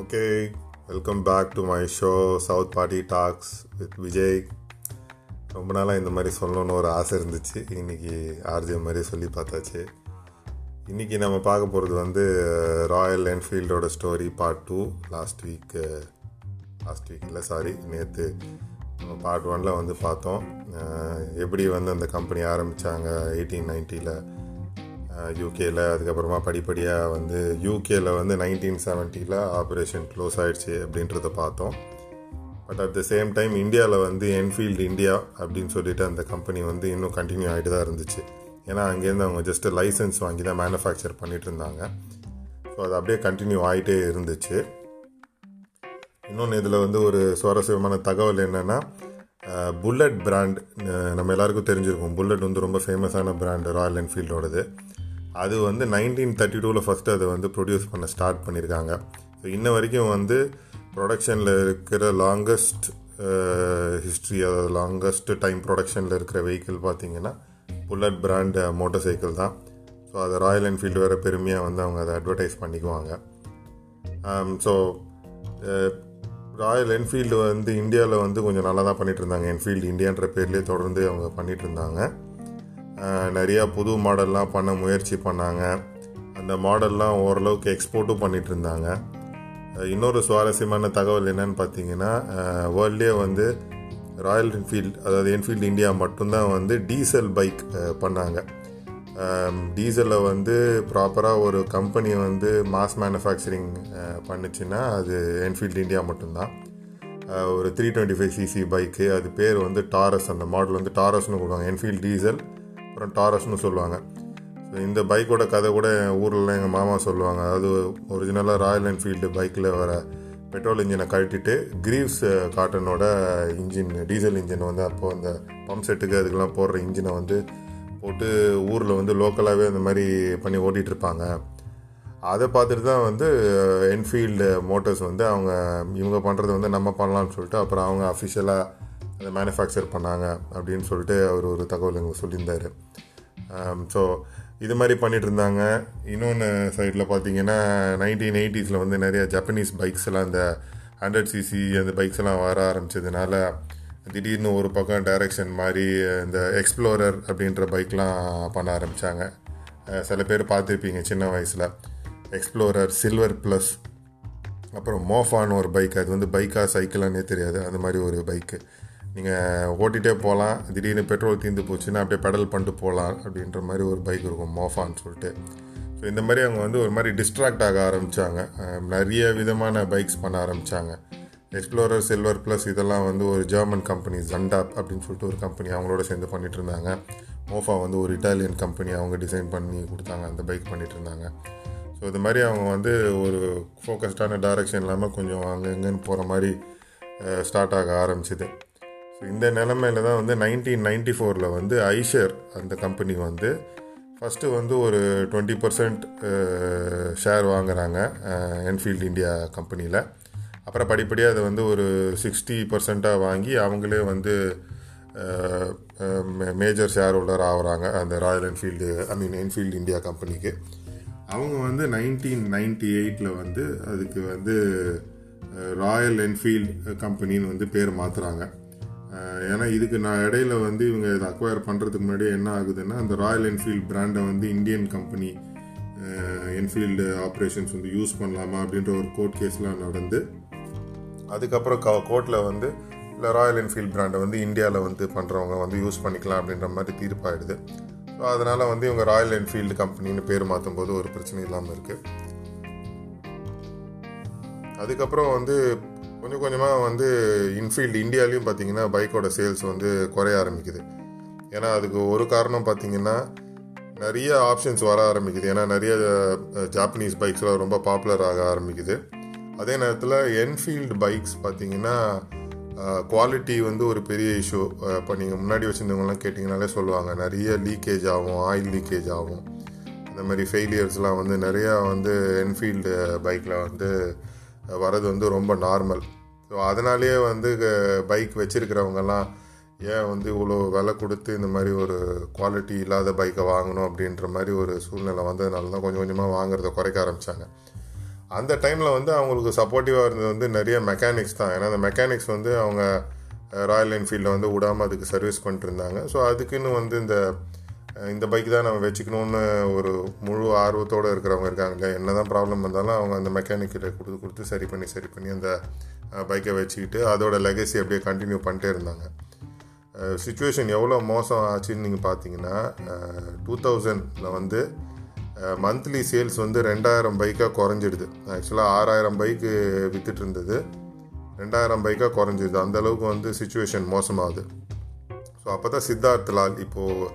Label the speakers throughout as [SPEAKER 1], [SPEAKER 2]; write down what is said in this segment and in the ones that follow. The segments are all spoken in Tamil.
[SPEAKER 1] Okay welcome back to my show south party talks with Vijay ரொம்ப நாளாக இந்த மாதிரி சொல்லணும்னு ஒரு ஆசை இருந்துச்சு. இன்றைக்கி ஆர்ஜே மாதிரி சொல்லி பார்த்தாச்சு. இன்றைக்கி நம்ம பார்க்க போகிறது வந்து Royal என்ஃபீல்டோட story part two last week last week இல்லை சாரி நேற்று நம்ம பார்ட் ஒனில் வந்து பார்த்தோம். Uh, எப்படி வந்து அந்த கம்பெனி ஆரம்பித்தாங்க எயிட்டீன் நைன்ட்டியில் யூகேல அதுக்கப்புறமா படிப்படியாக வந்து யூகேல வந்து நைன்டீன் செவன்ட்டியில் ஆப்ரேஷன் க்ளோஸ் ஆகிடுச்சு அப்படின்றத பார்த்தோம். But at the same time இந்தியாவில் வந்து என்ஃபீல்டு இந்தியா அப்படின்னு சொல்லிட்டு அந்த கம்பெனி வந்து இன்னும் கண்டினியூ ஆகிட்டு தான் இருந்துச்சு. ஏன்னா அங்கேருந்து அவங்க ஜஸ்ட் லைசன்ஸ் வாங்கி தான் மேனுஃபேக்சர் பண்ணிட்டு இருந்தாங்க. ஸோ அது அப்படியே கண்டினியூ ஆகிட்டே இருந்துச்சு. இன்னொன்று இதில் வந்து ஒரு சுவாரஸ்யமான தகவல் என்னென்னா புல்லட் பிராண்ட் நம்ம எல்லாருக்கும் தெரிஞ்சிருக்கும். புல்லட் வந்து ரொம்ப ஃபேமஸான பிராண்டு ராயல் என்ஃபீல்டோடது அது வந்து நைன்டீன் தேர்ட்டி டூவில் ஃபஸ்ட்டு அதை வந்து ப்ரொடியூஸ் பண்ண ஸ்டார்ட் பண்ணியிருக்காங்க ஸோ இன்ன வரைக்கும் வந்து ப்ரொடக்ஷனில் இருக்கிற லாங்கஸ்ட் ஹிஸ்ட்ரி அதாவது லாங்கஸ்ட் டைம் ப்ரொடக்ஷனில் இருக்கிற வெஹிக்கிள் பார்த்தீங்கன்னா புல்லட் பிராண்ட் மோட்டர் சைக்கிள் தான். ஸோ அதை ராயல் என்ஃபீல்டு வேறு பெருமையாக வந்து அவங்க அதை அட்வர்டைஸ் பண்ணிக்குவாங்க. ஸோ ராயல் என்ஃபீல்டு வந்து இந்தியாவில் வந்து கொஞ்சம் நல்லா தான் பண்ணிட்டு இருந்தாங்க. என்ஃபீல்டு இந்தியான்ற பேர்லேயே தொடர்ந்து அவங்க பண்ணிகிட்டு இருந்தாங்க. நிறையா புது மாடல்லாம் பண்ண முயற்சி பண்ணாங்க. அந்த மாடல்லாம் ஓரளவுக்கு எக்ஸ்போர்ட்டும் பண்ணிட்டு இருந்தாங்க இன்னொரு சுவாரஸ்யமான தகவல் என்னன்னு பார்த்தீங்கன்னா வேர்ல்டே வந்து ராயல் என்ஃபீல்டு அதாவது என்ஃபீல்டு இந்தியா மட்டும்தான் வந்து டீசல் பைக் பண்ணாங்க. டீசலில் வந்து ப்ராப்பராக ஒரு கம்பெனி வந்து மாஸ் மேனுஃபேக்சரிங் பண்ணுச்சுன்னா அது என்ஃபீல்டு இந்தியா மட்டும்தான். ஒரு three twenty five CC bike அது பேர் வந்து டாரஸ் அந்த மாடல் வந்து டாரஸ்னு கொடுவாங்க என்ஃபீல்டு டீசல் அப்புறம் டாரஸ்னு சொல்லுவாங்க. ஸோ இந்த பைக்கோட கதை கூட ஊரில் எங்கள் மாமா சொல்லுவாங்க. அதாவது ஒரிஜினலாக ராயல் என்ஃபீல்டு பைக்கில் வர பெட்ரோல் இன்ஜினை கழட்டிட்டு கிரீவ்ஸ் காட்டனோட இன்ஜின் டீசல் இன்ஜின் வந்து அப்போது அந்த பம்ப் செட்டுக்கு அதுக்கெல்லாம் போடுற இன்ஜினை வந்து போட்டு ஊரில் வந்து லோக்கலாகவே அந்த மாதிரி பண்ணி ஓட்டிகிட்டு இருப்பாங்க அதை பார்த்துட்டு தான் வந்து என்ஃபீல்டு மோட்டர்ஸ் வந்து அவங்க இவங்க பண்ணுறது வந்து நம்ம பண்ணலாம்னு சொல்லிட்டு அப்புறம் அவங்க அஃபிஷியலாக அதை மேனுஃபேக்சர் பண்ணாங்க அப்படின்னு சொல்லிட்டு அவர் ஒரு தகவல் எங்களுக்கு சொல்லியிருந்தார். ஸோ இது மாதிரி பண்ணிட்டு இருந்தாங்க. இன்னொன்று சைடில் பார்த்தீங்கன்னா நைன்டீன் எயிட்டிஸில் வந்து நிறைய ஜப்பனீஸ் பைக்ஸ் எல்லாம் இந்த ஹண்ட்ரட் சிசி அந்த பைக்ஸ் எல்லாம் வர ஆரம்பிச்சதுனால திடீர்னு ஒரு பக்கம் டைரக்ஷன் மாதிரி இந்த எக்ஸ்ப்ளோரர் அப்படின்ற பைக்லாம் பண்ண ஆரம்பித்தாங்க சில பேர் பார்த்துருப்பீங்க சின்ன வயசில். எக்ஸ்ப்ளோரர் சில்வர் ப்ளஸ் அப்புறம் மோஃபான்னு ஒரு பைக் அது வந்து பைக்கா சைக்கிளானே தெரியாது. அந்த மாதிரி ஒரு பைக்கு நீங்கள் ஓட்டிகிட்டே போகலாம் திடீர்னு பெட்ரோல் தீர்ந்து போச்சுன்னா அப்படியே பெடல் பண்ணிட்டு போகலாம் அப்படின்ற மாதிரி ஒரு பைக் இருக்கும் மோஃபான்னு சொல்லிட்டு. ஸோ இந்த மாதிரி அவங்க வந்து ஒரு மாதிரி டிஸ்ட்ராக்ட் ஆக ஆரம்பித்தாங்க நிறைய விதமான பைக்ஸ் பண்ண ஆரம்பித்தாங்க எக்ஸ்ப்ளோரர் சில்வர் ப்ளஸ் இதெல்லாம் வந்து ஒரு ஜெர்மன் கம்பெனி ஜண்டாப் அப்படின்னு சொல்லிட்டு ஒரு கம்பெனி அவங்களோட சேர்ந்து பண்ணிட்டு இருந்தாங்க. மோஃபா வந்து ஒரு இட்டாலியன் கம்பெனி அவங்க டிசைன் பண்ணி கொடுத்தாங்க அந்த பைக் பண்ணிட்டு இருந்தாங்க. ஸோ இது மாதிரி அவங்க வந்து ஒரு ஃபோக்கஸ்டான டைரக்ஷன் இல்லாமல் கொஞ்சம் அங்கே இங்கேன்னு போகிற மாதிரி ஸ்டார்ட் ஆக ஆரம்பிச்சிது. இந்த நிலமையில தான் வந்து நைன்டீன் நைன்டி ஃபோரில் வந்து ஐஷர் அந்த கம்பெனி வந்து ஃபஸ்ட்டு வந்து ஒரு டுவெண்ட்டி பர்சன்ட் ஷேர் வாங்குறாங்க என்ஃபீல்டு இந்தியா கம்பெனியில் அப்புறம் படிப்படியாக அதை வந்து ஒரு சிக்ஸ்டி பர்சண்ட்டாக வாங்கி அவங்களே வந்து மேஜர் ஷேர் ஹோல்டர் ஆகிறாங்க அந்த Royal Enfield I mean Enfield India கம்பெனிக்கு அவங்க வந்து நைன்டீன் நைன்டி எயிட்டில் வந்து அதுக்கு வந்து ராயல் என்ஃபீல்டு கம்பெனின்னு வந்து பேர் மாற்றுறாங்க ஏன்னா இதுக்கு நான் இடையில வந்து இவங்க இதை அக்வயர் பண்ணுறதுக்கு முன்னாடி என்ன ஆகுதுன்னா அந்த ராயல் என்ஃபீல்டு பிராண்டை வந்து இந்தியன் கம்பெனி என்ஃபீல்டு ஆப்ரேஷன்ஸ் வந்து யூஸ் பண்ணலாமா அப்படின்ற ஒரு கோர்ட் கேஸ்லாம் நடந்து அதுக்கப்புறம் க கோர்ட்டில் வந்து இல்லை ராயல் என்ஃபீல்டு பிராண்டை வந்து இந்தியாவில் வந்து பண்ணுறவங்க வந்து யூஸ் பண்ணிக்கலாம் அப்படின்ற மாதிரி தீர்ப்பாயிடுது. ஸோ அதனால் வந்து இவங்க ராயல் என்ஃபீல்டு கம்பெனின்னு பேர் மாற்றும் போது ஒரு பிரச்சனை இல்லாமல் இருக்குது அதுக்கப்புறம் வந்து கொஞ்சம் கொஞ்சமாக வந்து இன்ஃபீல்டு இந்தியாலையும் பார்த்தீங்கன்னா பைக்கோட சேல்ஸ் வந்து குறைய ஆரம்பிக்குது. ஏன்னா அதுக்கு ஒரு காரணம் பார்த்தீங்கன்னா நிறைய ஆப்ஷன்ஸ் வர ஆரம்பிக்குது. ஏன்னா நிறைய ஜாப்பனீஸ் பைக்ஸ்லாம் ரொம்ப பாப்புலர் ஆக ஆரம்பிக்குது. அதே நேரத்தில் என்ஃபீல்டு பைக்ஸ் பார்த்தீங்கன்னா குவாலிட்டி வந்து ஒரு பெரிய இஷ்யூ இப்போ நீங்கள் முன்னாடி வச்சுருந்தவங்கலாம் கேட்டிங்கனாலே சொல்லுவாங்க நிறைய லீக்கேஜ் ஆகும் ஆயில் லீக்கேஜ் ஆகும். இந்த மாதிரி ஃபெயிலியர்ஸ்லாம் வந்து நிறையா வந்து என்ஃபீல்டு பைக்கில் வந்து வரது வந்து ரொம்ப நார்மல் ஸோ அதனாலேயே வந்து பைக் வச்சுருக்கிறவங்கெல்லாம் ஏன் வந்து இவ்வளோ விலை கொடுத்து இந்த மாதிரி ஒரு குவாலிட்டி இல்லாத பைக்கை வாங்கணும் அப்படின்ற மாதிரி ஒரு சூழ்நிலை வந்ததுனால தான் கொஞ்சம் கொஞ்சமாக வாங்குறத குறைக்க ஆரம்பித்தாங்க அந்த டைமில் வந்து அவங்களுக்கு சப்போர்ட்டிவாக இருந்தது வந்து நிறைய மெக்கானிக்ஸ் தான். ஏன்னா அந்த மெக்கானிக்ஸ் வந்து அவங்க ராயல் என்ஃபீல்டில் வந்து விடாமல் அதுக்கு சர்வீஸ் பண்ணிட்டு இருந்தாங்க. ஸோ அதுக்குன்னு வந்து இந்த இந்த பைக் தான் நம்ம வச்சுக்கணுன்னு ஒரு முழு ஆர்வத்தோடு இருக்கிறவங்க இருக்காங்க. இல்லையா என்ன தான் ப்ராப்ளம் வந்தாலும் அவங்க அந்த மெக்கானிக்கில் கொடுத்து கொடுத்து சரி பண்ணி சரி பண்ணி அந்த பைக்கை வச்சுக்கிட்டு அதோட லெகசி அப்படியே கண்டினியூ பண்ணிட்டே இருந்தாங்க. சுச்சுவேஷன் எவ்வளோ மோசம் ஆச்சுன்னு நீங்கள் பார்த்தீங்கன்னா டூ தௌசண்டில் வந்து மந்த்லி சேல்ஸ் வந்து ரெண்டாயிரம் பைக்காக குறைஞ்சிடுது. ஆக்சுவலாக ஆறாயிரம் பைக்கு விற்றுட்டு இருந்தது. ரெண்டாயிரம் பைக்காக குறைஞ்சிடுது. அந்தளவுக்கு வந்து சுச்சுவேஷன் மோசமாகுது. ஸோ அப்போ தான் சித்தார்த் லால் இப்போது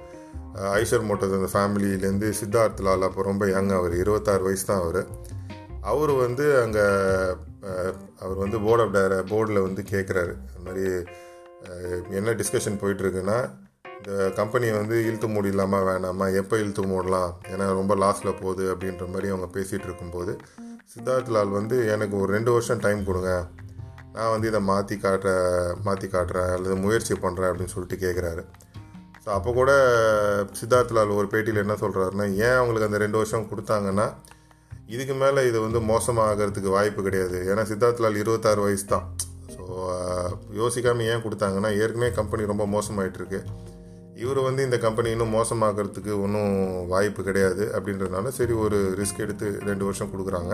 [SPEAKER 1] ஐஷர் மோட்டர்ஸ் அந்த ஃபேமிலியிலேருந்து சித்தார்த் லால் அப்போ ரொம்ப யங் அவர் இருபத்தாறு வயசு தான் அவர். அவர் வந்து அங்கே அவர் வந்து போர்ட் ஆஃப் டைர போர்டில் வந்து கேட்குறாரு அந்த மாதிரி என்ன டிஸ்கஷன் போயிட்டுருக்குன்னா இந்த கம்பெனியை வந்து இழுத்து மூடிடலாமா வேணாமா எப்போ இழுத்து மூடலாம் ஏன்னா ரொம்ப லாஸில் போகுது அப்படின்ற மாதிரி அவங்க பேசிகிட்டு இருக்கும்போது சித்தார்த் லால் வந்து எனக்கு ஒரு ரெண்டு வருஷம் டைம் கொடுங்க. நான் வந்து இதை மாற்றி காட்டுற மாற்றி காட்டுறேன் அல்லது முயற்சி பண்ணுறேன் அப்படின்னு சொல்லிட்டு கேட்குறாரு ஸோ அப்போ கூட சித்தார்த் லால் ஒரு பேட்டியில் என்ன சொல்கிறாருன்னா ஏன் அவங்களுக்கு அந்த ரெண்டு வருஷம் கொடுத்தாங்கன்னா இதுக்கு மேலே இது வந்து மோசமாகிறதுக்கு வாய்ப்பு கிடையாது. ஏன்னா சித்தார்த் லால் இருபத்தாறு வயசு தான் ஸோ யோசிக்காமல் ஏன் கொடுத்தாங்கன்னா ஏற்கனவே கம்பெனி ரொம்ப மோசமாயிட்டிருக்கு. இவர் வந்து இந்த கம்பெனி இன்னும் மோசமாகிறதுக்கு ஒன்றும் வாய்ப்பு கிடையாது அப்படின்றதுனால சரி ஒரு ரிஸ்க் எடுத்து ரெண்டு வருஷம் கொடுக்குறாங்க.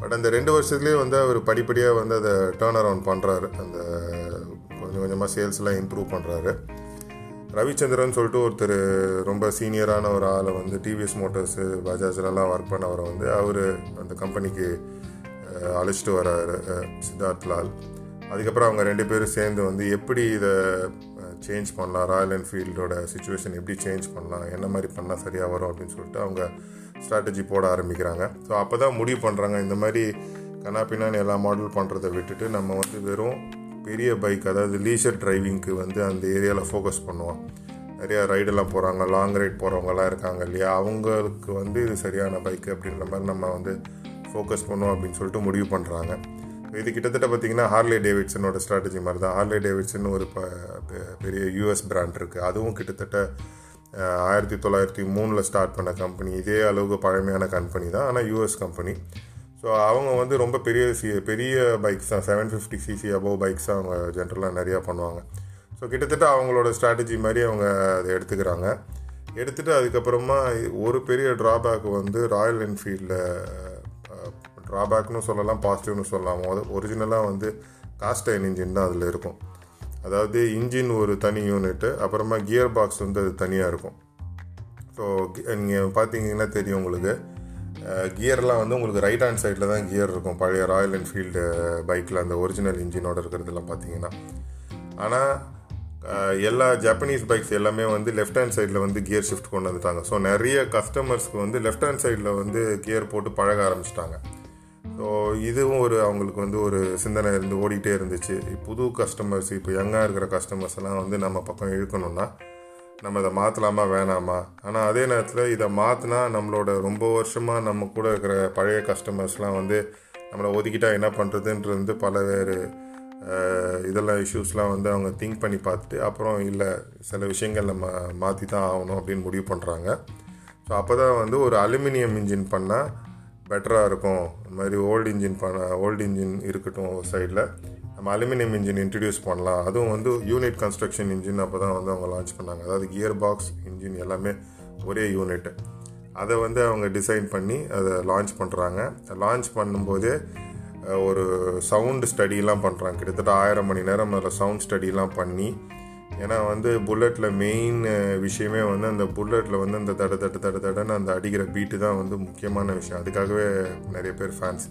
[SPEAKER 1] பட் அந்த ரெண்டு வருஷத்துலேயே வந்து அவர் படிப்படியாக வந்து அதை டேர்ன் அரவுண்ட் பண்ணுறாரு அந்த கொஞ்சம் கொஞ்சமாக சேல்ஸ்லாம் இம்ப்ரூவ் பண்ணுறாரு ரவிச்சந்திரன் சொல்லிட்டு ஒருத்தர் ரொம்ப சீனியரான ஒரு ஆளை வந்து டிவிஎஸ் மோட்டர்ஸு பஜாஜ்லலாம் ஒர்க் பண்ணவரை வந்து அவர் அந்த கம்பெனிக்கு அழைச்சிட்டு வர்றாரு சித்தார்த் லால். அதுக்கப்புறம் அவங்க ரெண்டு பேரும் சேர்ந்து வந்து எப்படி இதை சேஞ்ச் பண்ணலாம்? ராயல் என்ஃபீல்டோட சுச்சுவேஷன் எப்படி சேஞ்ச் பண்ணலாம்? என்ன மாதிரி பண்ணால் சரியாக வரும் அப்படின்னு சொல்லிட்டு அவங்க ஸ்ட்ராட்டஜி போட ஆரம்பிக்கிறாங்க. ஸோ அப்போ தான் முடிவு பண்ணுறாங்க இந்த மாதிரி கனாப்பினான்னு எல்லா மாடல் பண்ணுறதை விட்டுட்டு நம்ம வந்து வெறும் பெரிய பைக் அதாவது லீஷர் டிரைவிங்க்கு வந்து அந்த ஏரியாவில் ஃபோக்கஸ் பண்ணுவோம். நிறையா ரைடெல்லாம் போகிறாங்க லாங் ரைட் போகிறவங்கலாம் இருக்காங்க இல்லையா? அவங்களுக்கு வந்து இது சரியான பைக் அப்படின்ற மாதிரி நம்ம வந்து ஃபோக்கஸ் பண்ணுவோம் அப்படின்னு சொல்லிட்டு முடிவு பண்ணுறாங்க இது கிட்டத்தட்ட பார்த்தீங்கன்னா ஹார்லே டேவிட்சனோட ஸ்ட்ராட்டஜி மாதிரி தான். ஹார்லே டேவிட்சன் ஒரு பெரிய யூஎஸ் பிராண்ட் இருக்குது அதுவும் கிட்டத்தட்ட ஆயிரத்தி தொள்ளாயிரத்தி மூணில் ஸ்டார்ட் பண்ண கம்பெனி இதே அளவுக்கு பழமையான கம்பெனி தான். ஆனால் யூஎஸ் கம்பெனி ஸோ அவங்க வந்து ரொம்ப பெரிய சி பெரிய பைக்ஸ் தான். Seven fifty CC above bikes தான் அவங்க ஜென்ரலாக நிறையா பண்ணுவாங்க. ஸோ கிட்டத்தட்ட அவங்களோட ஸ்ட்ராட்டஜி மாதிரி அவங்க அதை எடுத்துக்கிறாங்க. எடுத்துகிட்டு அதுக்கப்புறமா ஒரு பெரிய ட்ராபேக் வந்து ராயல் என்ஃபீல்டில் ட்ராபேக்னு சொல்லலாம் பாசிட்டிவ்னு சொல்லலாம். ஒரிஜினலாக வந்து காஸ்டைன் இன்ஜின் தான் அதில் இருக்கும். அதாவது இன்ஜின் ஒரு தனி யூனிட்டு அப்புறமா கியர் பாக்ஸ் வந்து அது தனியாக இருக்கும். ஸோ நீங்கள் பார்த்தீங்கன்னா தெரியும் உங்களுக்கு. கியர்லாம் வந்து உங்களுக்கு ரைட் ஹேண்ட் சைடில் தான் கியர் இருக்கும். பழைய ராயல் என்ஃபீல்டு பைக்கில் அந்த ஒரிஜினல் இன்ஜினோட இருக்கிறதுலாம் பார்த்தீங்கன்னா. ஆனால் எல்லா ஜப்பனீஸ் பைக்ஸ் எல்லாமே வந்து லெஃப்ட் ஹேண்ட் சைடில் வந்து கியர் ஷிஃப்ட் கொண்டு வந்துட்டாங்க. ஸோ நிறைய கஸ்டமர்ஸ்க்கு வந்து லெஃப்ட் ஹேண்ட் சைடில் வந்து கியர் போட்டு பழக ஆரம்பிச்சிட்டாங்க. ஸோ இதுவும் ஒரு அவங்களுக்கு வந்து ஒரு சிந்தனை இருந்து ஓடிக்கிட்டே இருந்துச்சு. புது கஸ்டமர்ஸ் இப்போ யங்காக இருக்கிற கஸ்டமர்ஸ் எல்லாம் வந்து நம்ம பக்கம் இழுக்கணும்னா நம்ம இதை மாற்றலாமா வேணாமா? ஆனால் அதே நேரத்தில் இதை மாற்றினா நம்மளோட ரொம்ப வருஷமாக நம்ம கூட இருக்கிற பழைய கஸ்டமர்ஸ்லாம் வந்து நம்மளை ஒதுக்கிட்டா என்ன பண்ணுறதுன்றது வந்து பல வேறு இதெல்லாம் இஷ்யூஸ்லாம் வந்து அவங்க திங்க் பண்ணி பார்த்துட்டு அப்புறம் இல்லை சில விஷயங்கள் நம்ம மாற்றி தான் ஆகணும் அப்படின்னு முடிவு பண்ணுறாங்க ஸோ அப்போ தான் வந்து ஒரு அலுமினியம் இன்ஜின் பண்ணால் பெட்டராக இருக்கும். இந்த மாதிரி ஓல்டு இன்ஜின் பண்ண ஓல்டு இன்ஜின் இருக்கட்டும் ஒரு சைடில் நம்ம அலுமினியம் இன்ஜின் இன்ட்ரடியூஸ் பண்ணலாம். அதுவும் வந்து யூனிட் கன்ஸ்ட்ரக்ஷன் இன்ஜின் அப்போ தான் வந்து அவங்க லான்ச் பண்ணாங்க. அதாவது கியர் பாக்ஸ் இன்ஜின் எல்லாமே ஒரே யூனிட்டு அதை வந்து அவங்க டிசைன் பண்ணி அதை லான்ச் பண்ணுறாங்க லான்ச் பண்ணும்போதே ஒரு சவுண்டு ஸ்டடிலாம் பண்ணுறாங்க கிட்டத்தட்ட ஆயிரம் மணி நேரம் அதில் சவுண்ட் ஸ்டடிலாம் பண்ணி ஏன்னா வந்து புல்லட்டில் மெயின் விஷயமே வந்து அந்த புல்லட்டில் வந்து அந்த தட தட தட தடன்னு அந்த அடிக்கிற பீட்டு தான் வந்து முக்கியமான விஷயம். அதுக்காகவே நிறைய பேர் ஃபேன்ஸ்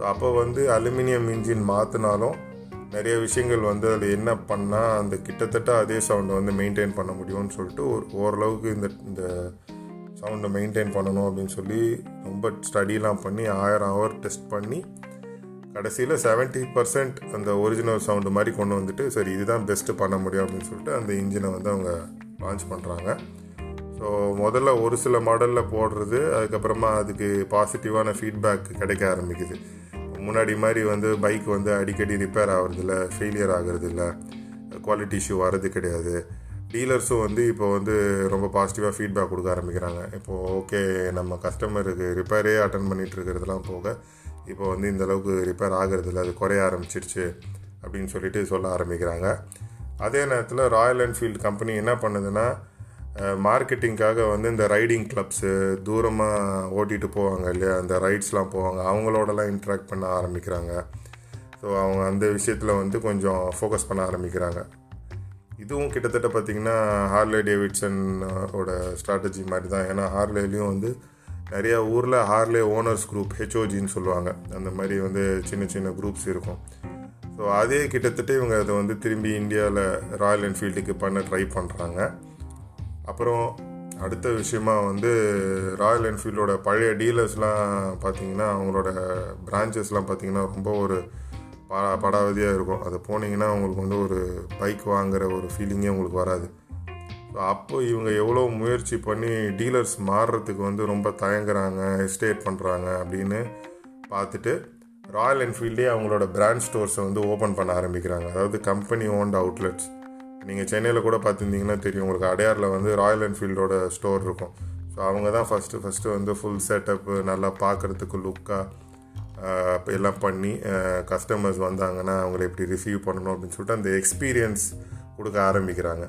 [SPEAKER 1] ஸோ அப்போ வந்து அலுமினியம் இன்ஜின் மாற்றினாலும் நிறைய விஷயங்கள் வந்து அதில் என்ன பண்ணால் அந்த கிட்டத்தட்ட அதே சவுண்டை வந்து மெயின்டைன் பண்ண முடியும்னு சொல்லிட்டு ஒரு ஓரளவுக்கு இந்த இந்த சவுண்டை மெயின்டைன் பண்ணணும் அப்படின்னு சொல்லி ரொம்ப ஸ்டடிலாம் பண்ணி ஆயிரம் ஹவர் டெஸ்ட் பண்ணி கடைசியில் செவன்ட்டி பர்சன்ட் அந்த ஒரிஜினல் சவுண்டு மாதிரி கொண்டு வந்துட்டு சரி இதுதான் பெஸ்ட்டு பண்ண முடியும் அப்படின்னு சொல்லிட்டு அந்த இன்ஜினை வந்து அவங்க லான்ச் பண்ணுறாங்க ஸோ முதல்ல ஒரு சில மாடலில் போடுறது அதுக்கப்புறமா அதுக்கு பாசிட்டிவான ஃபீட்பேக் கிடைக்க ஆரம்பிக்குது. முன்னாடி மாதிரி வந்து பைக் வந்து அடிக்கடி ரிப்பேர் ஆகிறதில்ல ஃபெயிலியர் ஆகிறதில்ல. குவாலிட்டி இஷ்யூ வர்றது கிடையாது. டீலர்ஸும் வந்து இப்போ வந்து ரொம்ப பாசிட்டிவாக ஃபீட்பேக் கொடுக்க ஆரம்பிக்கிறாங்க. இப்போது ஓகே நம்ம கஸ்டமருக்கு ரிப்பேரே அட்டன் பண்ணிகிட்டு இருக்கிறதுலாம் போக இப்போ வந்து இந்த அளவுக்கு ரிப்பேர் ஆகிறதில்ல அது குறைய ஆரம்பிச்சிருச்சு அப்படின்னு சொல்லிட்டு சொல்ல ஆரம்பிக்கிறாங்க. அதே நேரத்தில் ராயல் என்ஃபீல்டு கம்பெனி என்ன பண்ணுதுன்னா மார்க்கெட்டிங்காக வந்து இந்த ரைடிங் கிளப்ஸு தூரமாக ஓட்டிகிட்டு போவாங்க இல்லையா? அந்த ரைட்ஸ்லாம் போவாங்க. அவங்களோடலாம் இன்ட்ராக்ட் பண்ண ஆரம்பிக்கிறாங்க. ஸோ அவங்க அந்த விஷயத்தில் வந்து கொஞ்சம் ஃபோக்கஸ் பண்ண ஆரம்பிக்கிறாங்க. இதுவும் கிட்டத்தட்ட பார்த்திங்கன்னா ஹார்லே டேவிட்சனோட ஸ்ட்ராட்டஜி மாதிரி தான். ஏன்னா ஹார்லேலையும் வந்து நிறையா ஊரில் ஹார்லே ஓனர்ஸ் குரூப் ஹெச்ஓஜின்னு சொல்லுவாங்க. அந்த மாதிரி வந்து சின்ன சின்ன குரூப்ஸ் இருக்கும். ஸோ அதே கிட்டத்தட்ட இவங்க அதை வந்து திரும்பி இந்தியாவில் ராயல் என்ஃபீல்டுக்கு பண்ண ட்ரை பண்ணுறாங்க அப்புறம் அடுத்த விஷயமா வந்து ராயல் என்ஃபீல்டோட பழைய டீலர்ஸ்லாம் பார்த்தீங்கன்னா அவங்களோட பிரான்ச்சஸ்லாம் பார்த்தீங்கன்னா ரொம்ப ஒரு ப படாவதியாக இருக்கும். அது போனீங்கன்னா உங்களுக்கு வந்து ஒரு பைக் வாங்குகிற ஒரு ஃபீலிங்கே உங்களுக்கு வராது. ஸோ அப்போ இவங்க எவ்வளோ முயற்சி பண்ணி டீலர்ஸ் மாறுறதுக்கு வந்து ரொம்ப தயங்குறாங்க எஸ்டேட் பண்ணுறாங்க அப்படின்னு பார்த்துட்டு ராயல் என்ஃபீல்டே அவங்களோட பிராண்ட் ஸ்டோர்ஸை வந்து ஓப்பன் பண்ண ஆரம்பிக்கிறாங்க. அதாவது கம்பெனி ஓன்ட் அவுட்லெட்ஸ் நீங்கள் சென்னையில் கூட பார்த்துருந்தீங்கன்னா தெரியும். உங்களுக்கு அடையாரில் வந்து ராயல் என்ஃபீல்டோட ஸ்டோர் இருக்கும். ஸோ அவங்க தான் ஃபஸ்ட்டு ஃபஸ்ட்டு வந்து ஃபுல் செட்டப்பு நல்லா பார்க்குறதுக்கு லுக்காக எல்லாம் பண்ணி கஸ்டமர்ஸ் வந்தாங்கன்னா அவங்கள எப்படி ரிசீவ் பண்ணணும் அப்படின்னு சொல்லிட்டு அந்த எக்ஸ்பீரியன்ஸ் கொடுக்க ஆரம்பிக்கிறாங்க.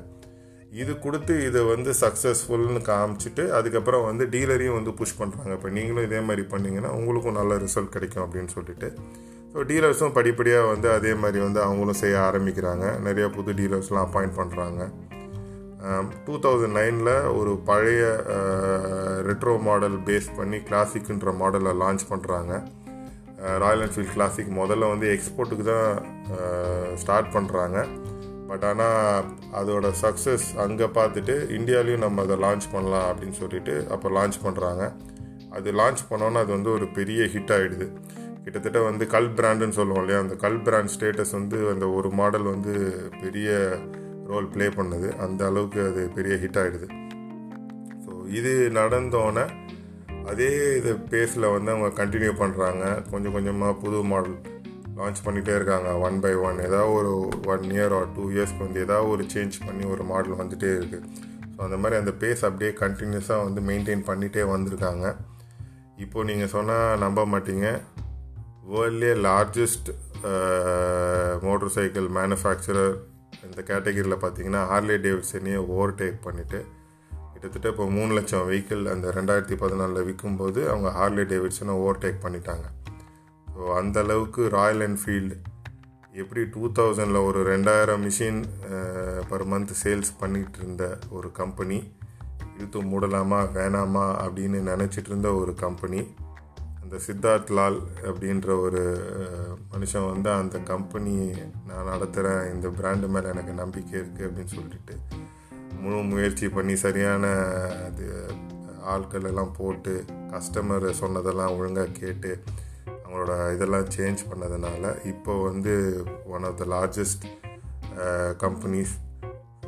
[SPEAKER 1] இது கொடுத்து இதை வந்து சக்ஸஸ்ஃபுல்னு காமிச்சிட்டு அதுக்கப்புறம் வந்து டீலரையும் வந்து புஷ் பண்ணுறாங்க இப்போ நீங்களும் இதே மாதிரி பண்ணிங்கன்னா உங்களுக்கும் நல்ல ரிசல்ட் கிடைக்கும் அப்படின்னு சொல்லிட்டு ஸோ டீலர்ஸும் படிப்படியாக வந்து அதே மாதிரி வந்து அவங்களும் செய்ய ஆரம்பிக்கிறாங்க. நிறைய புது டீலர்ஸ்லாம் அப்பாயிண்ட் பண்ணுறாங்க டூ தௌசண்ட் நைனில் ஒரு பழைய ரெட்ரோ மாடல் பேஸ் பண்ணி கிளாசிக்ன்ற மாடலை லான்ச் பண்ணுறாங்க ராயல் என்ஃபீல்ட் கிளாசிக் முதல்ல வந்து எக்ஸ்போர்ட்டுக்கு தான் ஸ்டார்ட் பண்ணுறாங்க பட் ஆனால் அதோட சக்ஸஸ் அங்கே பார்த்துட்டு இந்தியாலையும் நம்ம அதை லான்ச் பண்ணலாம் அப்படின்னு சொல்லிட்டு அப்போ லான்ச் பண்ணுறாங்க அது லான்ச் பண்ணோன்னா அது வந்து ஒரு பெரிய ஹிட் ஆகிடுது கிட்டத்தட்ட வந்து கல் பிராண்டுன்னு சொல்லுவோம் இல்லையா? அந்த கல் பிராண்ட் ஸ்டேட்டஸ் வந்து அந்த ஒரு மாடல் வந்து பெரிய ரோல் ப்ளே பண்ணுது. அந்த அளவுக்கு அது பெரிய ஹிட் ஆகிடுது ஸோ இது நடந்தோன்னே அதே இது பேஸில் வந்து அவங்க கண்டினியூ பண்ணுறாங்க கொஞ்சம் கொஞ்சமாக புது மாடல் லான்ச் பண்ணிகிட்டே இருக்காங்க. ஒன் பை ஒன் ஏதாவது ஒரு ஒன் இயர் ஆர் டூ இயர்ஸ்க்கு வந்து ஏதாவது ஒரு சேஞ்ச் பண்ணி ஒரு மாடல் வந்துகிட்டே இருக்குது ஸோ அந்த மாதிரி அந்த பேஸ் அப்படியே கண்டினியூஸாக வந்து மெயின்டைன் பண்ணிகிட்டே வந்திருக்காங்க. இப்போது நீங்கள் சொன்னால் நம்ப மாட்டீங்க. வேர்ல்ட்லேயே லார்ஜஸ்ட் மோட்டர் சைக்கிள் மேனுஃபேக்சரர் இந்த கேட்டகரியில் பார்த்தீங்கன்னா ஹார்லே டேவிட்சனையே ஓவர்டேக் பண்ணிவிட்டு கிட்டத்தட்ட இப்போ மூணு லட்சம் வெஹிக்கிள் அந்த ரெண்டாயிரத்தி பதினாலில் விற்கும்போது அவங்க ஹார்லே டேவிட்சனை ஓவர்டேக் பண்ணிட்டாங்க. ஸோ அந்த அளவுக்கு ராயல் என்ஃபீல்டு எப்படி டூ தௌசண்டில் ஒரு ரெண்டாயிரம் மிஷின் பர் மந்த் சேல்ஸ் பண்ணிகிட்டு இருந்த ஒரு கம்பெனி இழுத்து மூடலாமா வேணாமா அப்படின்னு நினச்சிட்டு இருந்த ஒரு கம்பெனி இந்த சித்தார்த் லால் அப்படின்ற ஒரு மனுஷன் வந்து அந்த கம்பெனி நான் நடத்துகிறேன் இந்த பிராண்டு மேலே எனக்கு நம்பிக்கை இருக்குது அப்படின்னு சொல்லிட்டு முழு முயற்சி பண்ணி சரியான அது ஆட்கள் எல்லாம் போட்டு கஸ்டமர் சொன்னதெல்லாம் ஒழுங்காக கேட்டு அவங்களோட இதெல்லாம் சேஞ்ச் பண்ணதுனால இப்போ வந்து one of the largest companies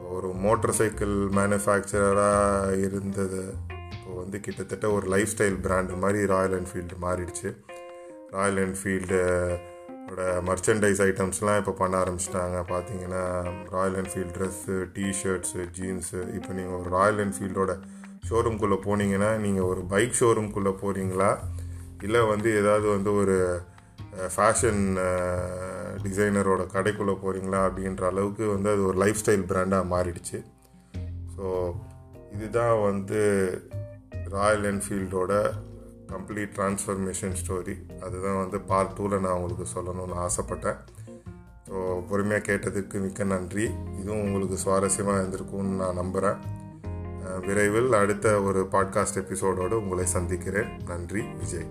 [SPEAKER 1] ஒரு மோட்டர் சைக்கிள் மேனுஃபேக்சரராக இருந்தது. இப்போ வந்து கிட்டத்தட்ட ஒரு லைஃப் ஸ்டைல் பிராண்டு மாதிரி ராயல் என்ஃபீல்டு மாறிடுச்சு. ராயல் என்ஃபீல்டு மர்ச்சன்டைஸ் ஐட்டம்ஸ்லாம் இப்போ பண்ண ஆரம்பிச்சிட்டாங்க. பார்த்தீங்கன்னா Royal Enfield dress T-shirts jeans இப்போ நீங்கள் ஒரு ராயல் என்ஃபீல்டோட ஷோரூம்குள்ளே போனீங்கன்னா நீங்கள் ஒரு பைக் ஷோரூம்குள்ளே போகிறீங்களா இல்லை வந்து ஏதாவது வந்து ஒரு ஃபேஷன் டிசைனரோட கடைக்குள்ளே போகிறீங்களா அப்படின்ற அளவுக்கு வந்து அது ஒரு லைஃப் ஸ்டைல் பிராண்டாக மாறிடுச்சு. ஸோ இதுதான் வந்து ராயல் என்ஃபீல்டோட கம்ப்ளீட் ட்ரான்ஸ்ஃபர்மேஷன் ஸ்டோரி அதுதான் வந்து பார்ட் டூவில் நான் உங்களுக்கு சொல்லணும்னு ஆசைப்பட்டேன். ஸோ பொறுமையாக கேட்டதுக்கு மிக்க நன்றி. இதுவும் உங்களுக்கு சுவாரஸ்யமாக இருந்திருக்கும்னு நான் நம்புகிறேன் விரைவில் அடுத்த ஒரு பாட்காஸ்ட் எபிசோடோடு உங்களை சந்திக்கிறேன். நன்றி விஜய்.